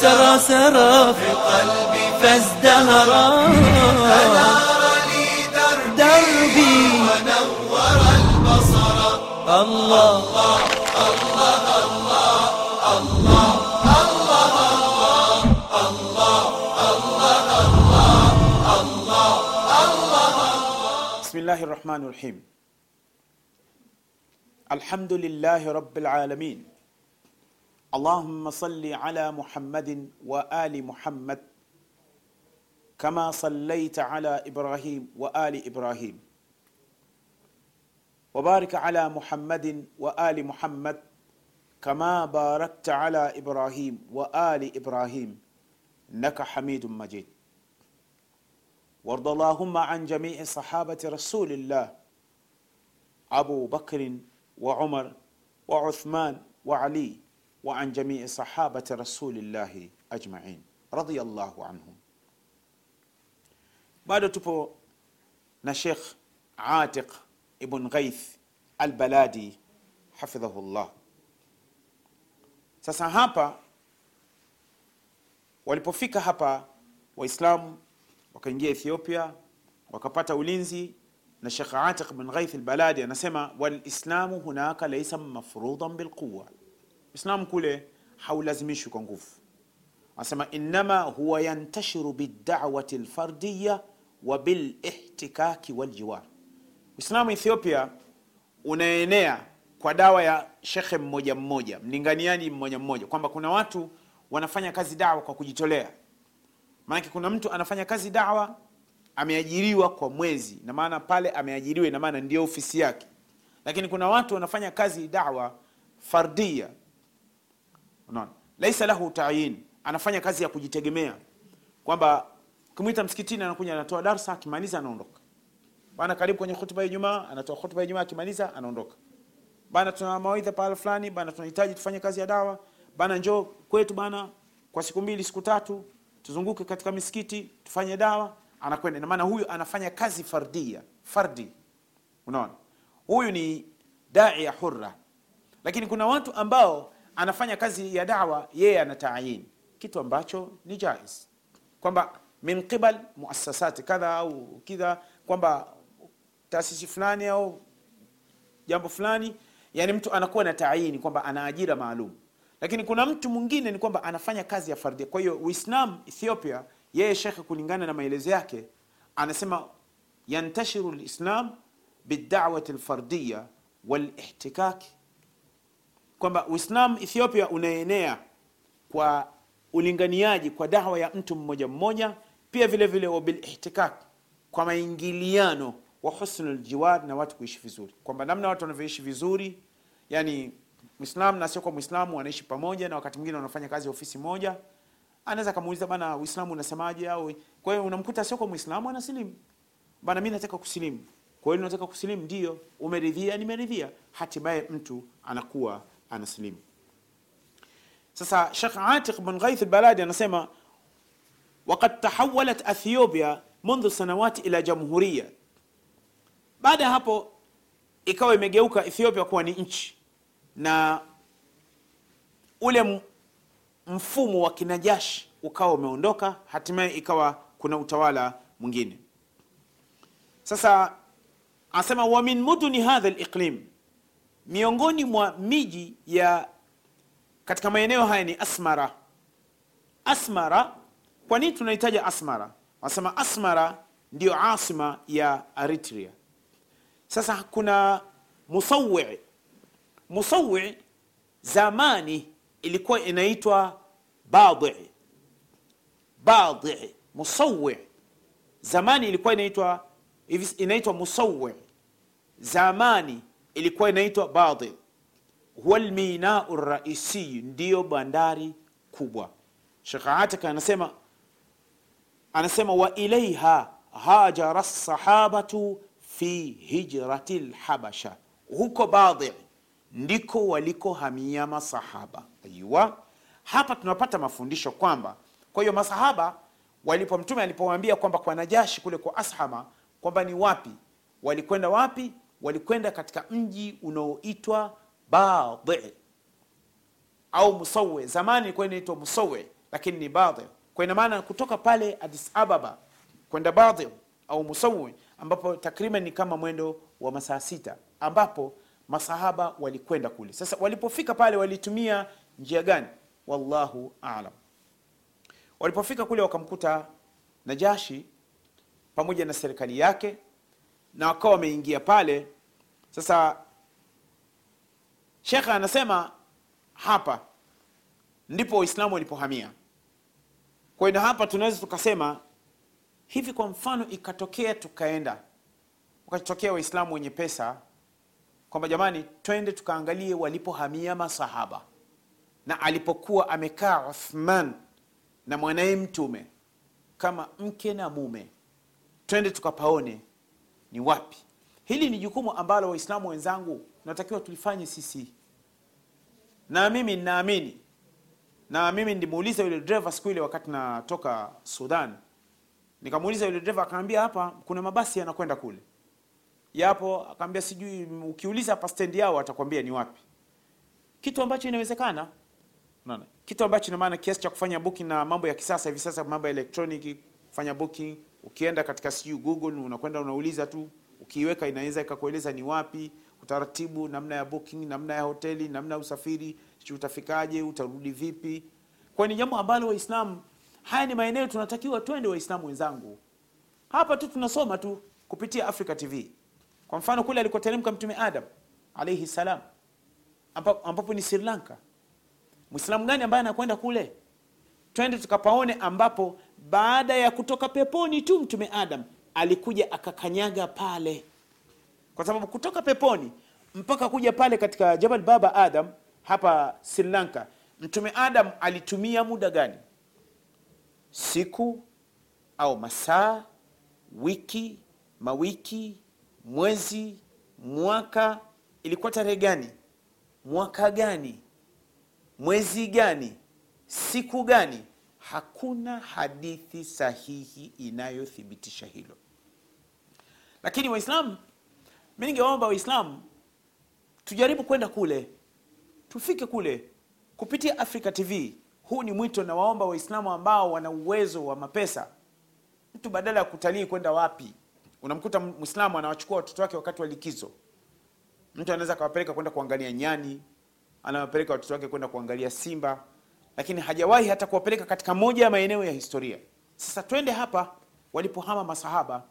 سرى سرى في قلبي فازدهرا. أنار لي دربي دربي ونور البصر. الله بسم الله الرحمن الرحيم. الحمد لله رب العالمين. اللهم صل على محمد وآل محمد كما صليت على إبراهيم وآل إبراهيم. وبارك على محمد وآل محمد كما باركت على إبراهيم وآل إبراهيم إنك حميد مجيد. وارض اللهم عن جميع صحابة رسول الله أبو بكر وعمر وعثمان وعلي وعن جميع صحابة رسول الله أجمعين رضي الله عنهم bado tupo na Sheikh Atiq ibn Ghaith al-Baladi hafidhahullah. Sasa hapa walipofika hapa Waislamu wakaingia Ethiopia wakapata ulinzi na Sheikh Atiq ibn Ghaith al-Baladi anasema walislamu hunaka laysa mafruḍan bilquwa, Uislamu kule haulazimishwi kwa nguvu. Anasema innama huwa yantashiru bid'awati lfardiya wa bilihtikaki waljiwar. Uislamu Ethiopia unaenea kwa dawa ya shekhe mmoja mmoja, mlinganiaji mmoja mmoja, kwamba kuna watu wanafanya kazi dawa kwa kujitolea. Maanake kuna mtu anafanya kazi dawa ameajiriwa kwa mwezi, na maana pale ameajiriwa, maana ndio ofisi yake. Lakini kuna watu wanafanya kazi dawa fardia, unaona, laisa lahu tayin, anafanya kazi ya kujitegemea, kwamba kimwita msikitini anakuja anatoa darsa, akimaliza anaondoka. Bana, karibu kwenye hutuba ya Ijumaa, anatoa hutuba ya Ijumaa, akimaliza anaondoka. Bana, tuna mawaidha pale fulani, bana, tunahitaji tufanye kazi ya dawa, bana, njoo kwetu bana, kwa siku mbili siku tatu, tuzunguke katika misikiti tufanye dawa. Anakwenda, ina maana huyu anafanya kazi fardia, fardi. Unaona, huyu ni dai ya hurra. Lakini kuna watu ambao anafanya kazi ya dawa, yeye ana taayin, kitu ambacho ni jais, kwamba min qibal muasasati kadha au kidha, kwamba taasisi fulani au jambo fulani, yani mtu anakuwa na taayini kwamba ana ajira maalum. Lakini kuna mtu mwingine ni kwamba anafanya kazi ya fardia. Kwa hiyo Uislam Ethiopia, yeye shekhe, kulingana na maelezo yake, anasema yantashiru lislam bidawati lfardiya walihtikaki, kwamba Uislam Ethiopia unaenea kwa ulinganiaji kwa dawa ya mtu mmoja mmoja, pia vile vile wabilihtikak, kwa maingiliano wa husnul jiwar, na watu kuishi vizuri, kwamba namna watu wanavyoishi vizuri, yani Muislamu na sio kwa Muislamu wanaishi pamoja, na wakati mwingine wanafanya kazi ofisi moja. Anaweza kumuuliza bana, Uislamu unasemaje? Au kwa hiyo unamkuta sio kwa Muislamu anasilimu, bana, mimi nataka kusilimu. Kwa hiyo nataka kusilimu, ndio umeridhia? Nimeridhia. Hatimaye mtu anakuwa anasilimu. Sasa Sheikh Atiq bin Ghaith al-Baladi anasema waqad tahawalat Ethiopia mundhu sanawati ila jamhuria, baada ya hapo ikawa imegeuka Ethiopia kuwa ni nchi, na ule mfumo wa kinajashi ukawa umeondoka, hatimaye ikawa kuna utawala mwingine. Sasa anasema wa min muduni hadha al-iqlim, miongoni mwa miji ya katika maeneo haya ni Asmara. Asmara, kwa nini tunahitaja Asmara? Wanasema Asmara ndiyo asima ya Eritrea. Sasa kuna Musawi. Musawi zamani ilikuwa inaitwa Badi. Badi, Musawi zamani ilikuwa inaitwa inaitwa Musawi, zamani ilikuwa inaitwa Badi huwa lminau raisiyu, ndiyo bandari kubwa. Shekh Atika anasema anasema wa ilaiha hajara sahabatu fi hijrati lhabasha, huko Badi ndiko walikohamia masahaba. Aywa, hapa tunapata mafundisho kwamba, kwa hiyo masahaba walipo mtume alipowaambia kwamba kwa Najashi kule kwa Ashama kwamba ni wapi? Walikwenda, wapi walikwenda katika mji unaoitwa Badi au Musawe. Zamani ilikuwa inaitwa Musawe, lakini ni batil kwa ina maana kutoka pale Addis Ababa kwenda batil au Musawe, ambapo takriban ni kama mwendo wa masaa sita ambapo masahaba walikwenda kule sasa walipofika pale walitumia njia gani wallahu alam. walipofika kule wakamkuta najashi pamoja na serikali yake na wakawa wameingia pale sasa shekha anasema hapa ndipo waislamu walipohamia. Kwa na hapa tunaweza tukasema hivi kwa mfano ikatokea tukaenda ukatokea waislamu wenye pesa kwamba jamani twende tukaangalie walipohamia masahaba na alipokuwa amekaa uthman na mwanaye mtume kama mke na mume twende tukapaone ni wapi hili ni jukumu ambalo waislamu wenzangu natakiwa tulifanye sisi. Na mimi ninaamini na mimi ndimuuliza yule dereva siku ile wakati natoka sudan. Nikamuuliza yule dereva akaambia hapa kuna mabasi yanakwenda kule. Yapo akaambia sijui ukiuliza hapa stendi yao atakwambia ni wapi. Kitu ambacho inawezekana unaona? Kitu ambacho ina maana kiasi cha kufanya booking na mambo ya kisasa hivi sasa mambo ya electronic kufanya booking. Ukienda katika sijui google unakwenda unauliza tu ukiiweka inaweza ikakueleza ni wapi utaratibu namna ya booking namna ya hoteli namna ya usafiri utafikaje utarudi vipi. Kwa ni jambo ambalo waislamu haya ni maeneo tunatakiwa twende waislamu wenzangu. Hapa tu tunasoma tu kupitia africa tv kwa mfano kule alikoteremka mtume adam alaihi salam ambapo ni sri lanka. Mwislamu gani ambaye anakwenda kule? Twende tukapaone ambapo baada ya kutoka peponi tu mtume adam alikuja akakanyaga pale. Kwa sababu kutoka peponi mpaka kuja pale katika jabal baba adam hapa sri lanka mtume adam alitumia muda gani? Siku au masaa wiki mawiki mwezi mwaka? Ilikuwa tarehe gani? Mwaka gani? Mwezi gani? Siku gani hakuna hadithi sahihi inayothibitisha hilo. Lakini waislamu mi ningewaomba waislamu tujaribu kwenda kule tufike kule kupitia africa tv huu ni mwito na waomba waislamu ambao wana uwezo wa mapesa. Mtu badala ya kutalii kwenda wapi unamkuta mwislamu anawachukua watoto wake wakati wa likizo. Mtu anaweza akawapeleka kwenda kuangalia nyani anawapeleka watoto wake kwenda kuangalia simba lakini hajawahi hata kuwapeleka katika moja ya maeneo ya historia. Sasa twende hapa walipohama masahaba.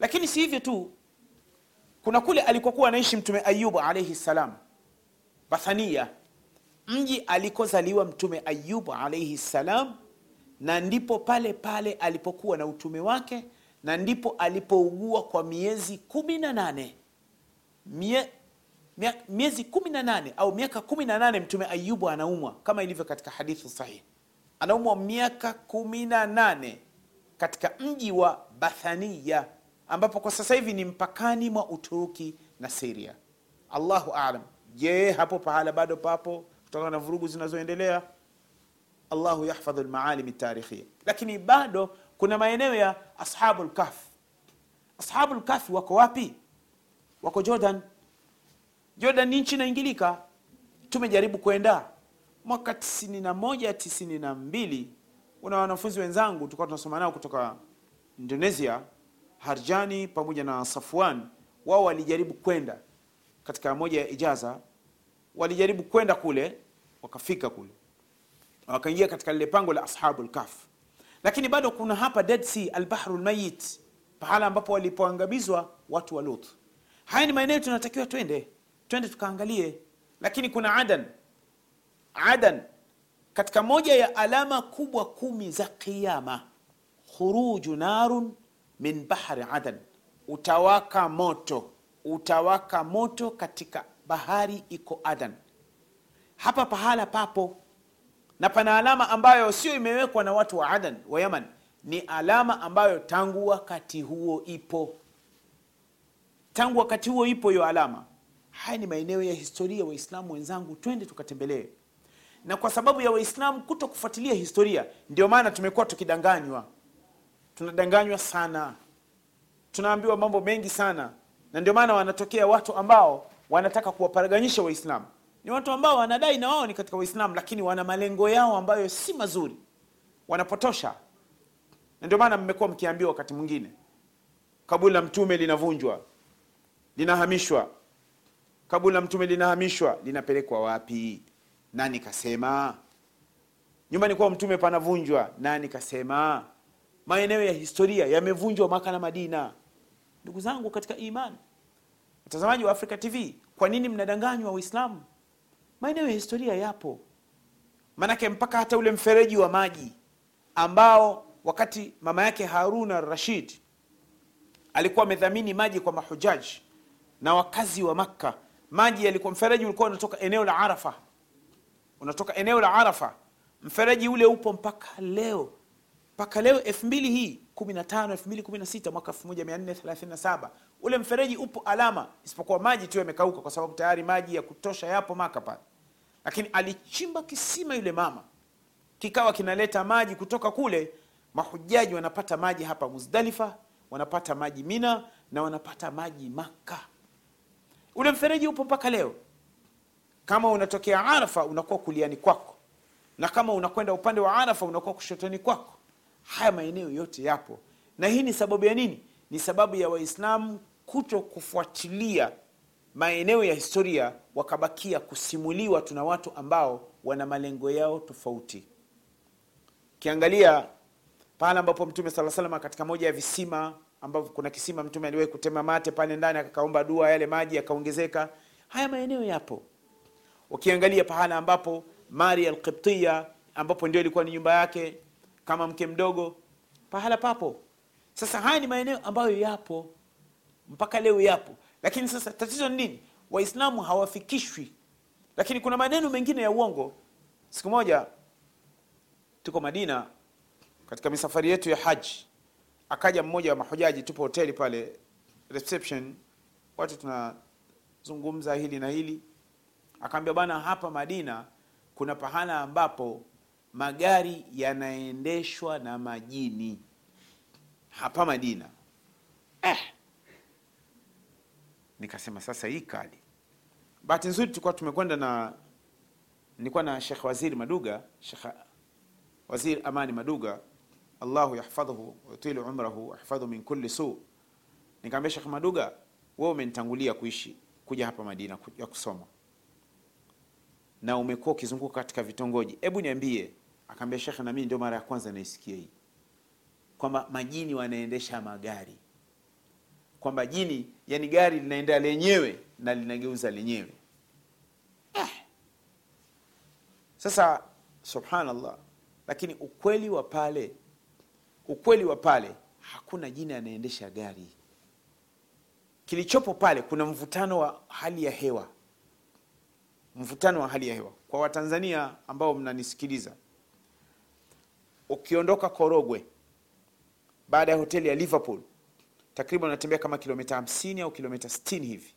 Lakini si hivyo tu kuna kule alikokuwa anaishi mtume ayubu alaihi salam bathania. Mji alikozaliwa mtume ayubu alaihi salam na ndipo pale pale alipokuwa na utume wake na ndipo alipougua kwa miezi kumi na nane miezi kumi na nane au miaka kumi na nane mtume ayubu anaumwa kama ilivyo katika hadithi sahihi. Anaumwa miaka kumi na nane katika mji wa bathania ambapo kwa sasa hivi ni mpakani mwa uturuki na siria allahu alam je hapo pahala bado papo kutokana na vurugu zinazoendelea? Allahu yahfadhu lmaalimi tarikhia lakini bado kuna maeneo ya ashabu lkafi ashabu lkahfi wako wapi? Wako jordan jordan ni nchi inaingilika. Tumejaribu kwenda mwaka 91 92 kuna wanafunzi wenzangu tulikuwa tunasoma nao kutoka indonesia harjani pamoja na safwan. Wao walijaribu kwenda. Katika moja ya ijaza walijaribu kwenda kule wakafika kule. Wakaingia katika lile pango la ashabu lkaf lakini bado kuna hapa dead sea albahru lmayit pahala ambapo walipoangamizwa watu wa lut. Haya ni maeneo tunatakiwa twende twende tukaangalie. Lakini kuna adan. Adan. Katika moja ya alama kubwa kumi za qiama khuruju narun min bahri adan. Utawaka moto. Utawaka moto katika bahari iko adan. Hapa pahala papo. Na pana alama ambayo sio imewekwa na watu wa adan wa yaman. Ni alama ambayo tangu wakati huo ipo. Tangu wakati huo ipo hiyo alama haya ni maeneo ya historia waislamu wenzangu twende tukatembelee. Na kwa sababu ya waislamu kuto kufuatilia historia ndio maana tumekuwa tukidanganywa. Tunadanganywa sana. Tunaambiwa mambo mengi sana. Na ndio maana wanatokea watu ambao wanataka kuwaparaganyisha waislamu. Ni watu ambao wanadai na wao ni katika Waislamu, lakini wana malengo yao ambayo si mazuri, wanapotosha. Na ndio maana mmekuwa mkiambiwa wakati mwingine kaburi la mtume linavunjwa, linahamishwa. Kaburi la mtume linahamishwa, linapelekwa wapi? Nani kasema? Nyumbani kwa mtume panavunjwa, nani kasema? Maeneo ya historia yamevunjwa Maka na Madina. Ndugu zangu katika imani, mtazamaji wa Africa TV, kwa nini mnadanganywa Waislamu? Maeneo ya historia yapo, maanake mpaka hata ule mfereji wa maji ambao wakati mama yake Haruna Rashid alikuwa amedhamini maji kwa mahujaji na wakazi wa Makka, maji yalikuwa, mfereji ulikuwa unatoka eneo la Arafa, unatoka eneo la Arafa. Mfereji ule upo mpaka leo, mpaka leo elfu mbili hii kumi na tano elfu mbili kumi na sita mwaka elfu moja mia nne thelathini na saba ule mfereji upo alama, isipokuwa maji tu yamekauka, kwa sababu tayari maji ya kutosha yapo Maka pale, lakini alichimba kisima yule mama, kikawa kinaleta maji kutoka kule. Mahujaji wanapata maji hapa Muzdalifa, wanapata maji Mina na wanapata maji Maka. Ule mfereji upo mpaka leo. Kama unatokea Arafa unakuwa kuliani kwako, na kama unakwenda upande wa Arafa unakuwa kushotoni kwako. Haya maeneo yote yapo, na hii ni sababu ya nini? Ni sababu ya Waislamu kuto kufuatilia maeneo ya historia, wakabakia kusimuliwa tuna watu ambao wana malengo yao tofauti. Ukiangalia pahala ambapo Mtume sala salama katika moja ya visima ambapo kuna kisima Mtume aliwahi kutema mate pale ndani, akakaomba dua, yale maji yakaongezeka. Haya maeneo yapo. Ukiangalia pahala ambapo Maria Alqibtiya, ambapo ndio ilikuwa ni nyumba yake kama mke mdogo, pahala papo. Sasa haya ni maeneo ambayo yapo mpaka leo yapo, lakini sasa tatizo ni nini? Waislamu hawafikishwi, lakini kuna maneno mengine ya uongo. Siku moja tuko Madina katika misafari yetu ya haji, akaja mmoja wa mahujaji, tupo hoteli pale reception, watu tunazungumza hili na hili, akaambia bwana, hapa Madina kuna pahala ambapo magari yanaendeshwa na majini. Hapa Madina. Eh, nikasema sasa hii kali. Bahati nzuri tulikuwa tumekwenda na nilikuwa na Sheikh Waziri Maduga, Sheikh Waziri Amani Maduga, Allahu yahfadhuhu wa umrahu wa yahfadhu min kulli su. Nikamwambia Sheikh Maduga, wewe umenitangulia kuishi kuja hapa Madina ya kusoma na umekuwa ukizunguka katika vitongoji, hebu niambie. Akaambia Sheikh, na mimi ndio mara ya kwanza naisikia hii kwamba majini wanaendesha magari, kwamba jini, yani gari linaenda lenyewe na linageuza lenyewe. Eh, sasa subhanallah, lakini ukweli wa pale, ukweli wa pale, hakuna jini anaendesha gari. Kilichopo pale kuna mvutano wa hali ya hewa mvutano wa hali ya hewa. Kwa Watanzania ambao mnanisikiliza, ukiondoka Korogwe baada ya hoteli ya Liverpool, takriban unatembea kama kilomita 50 au kilomita 60 hivi,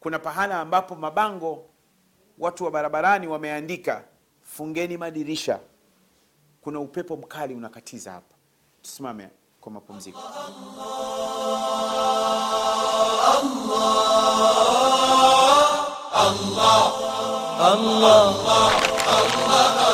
kuna pahala ambapo mabango watu wa barabarani wameandika fungeni madirisha, kuna upepo mkali unakatiza hapa. Tusimame kwa mapumziko. Allah, Allah, Allah, Allah, Allah.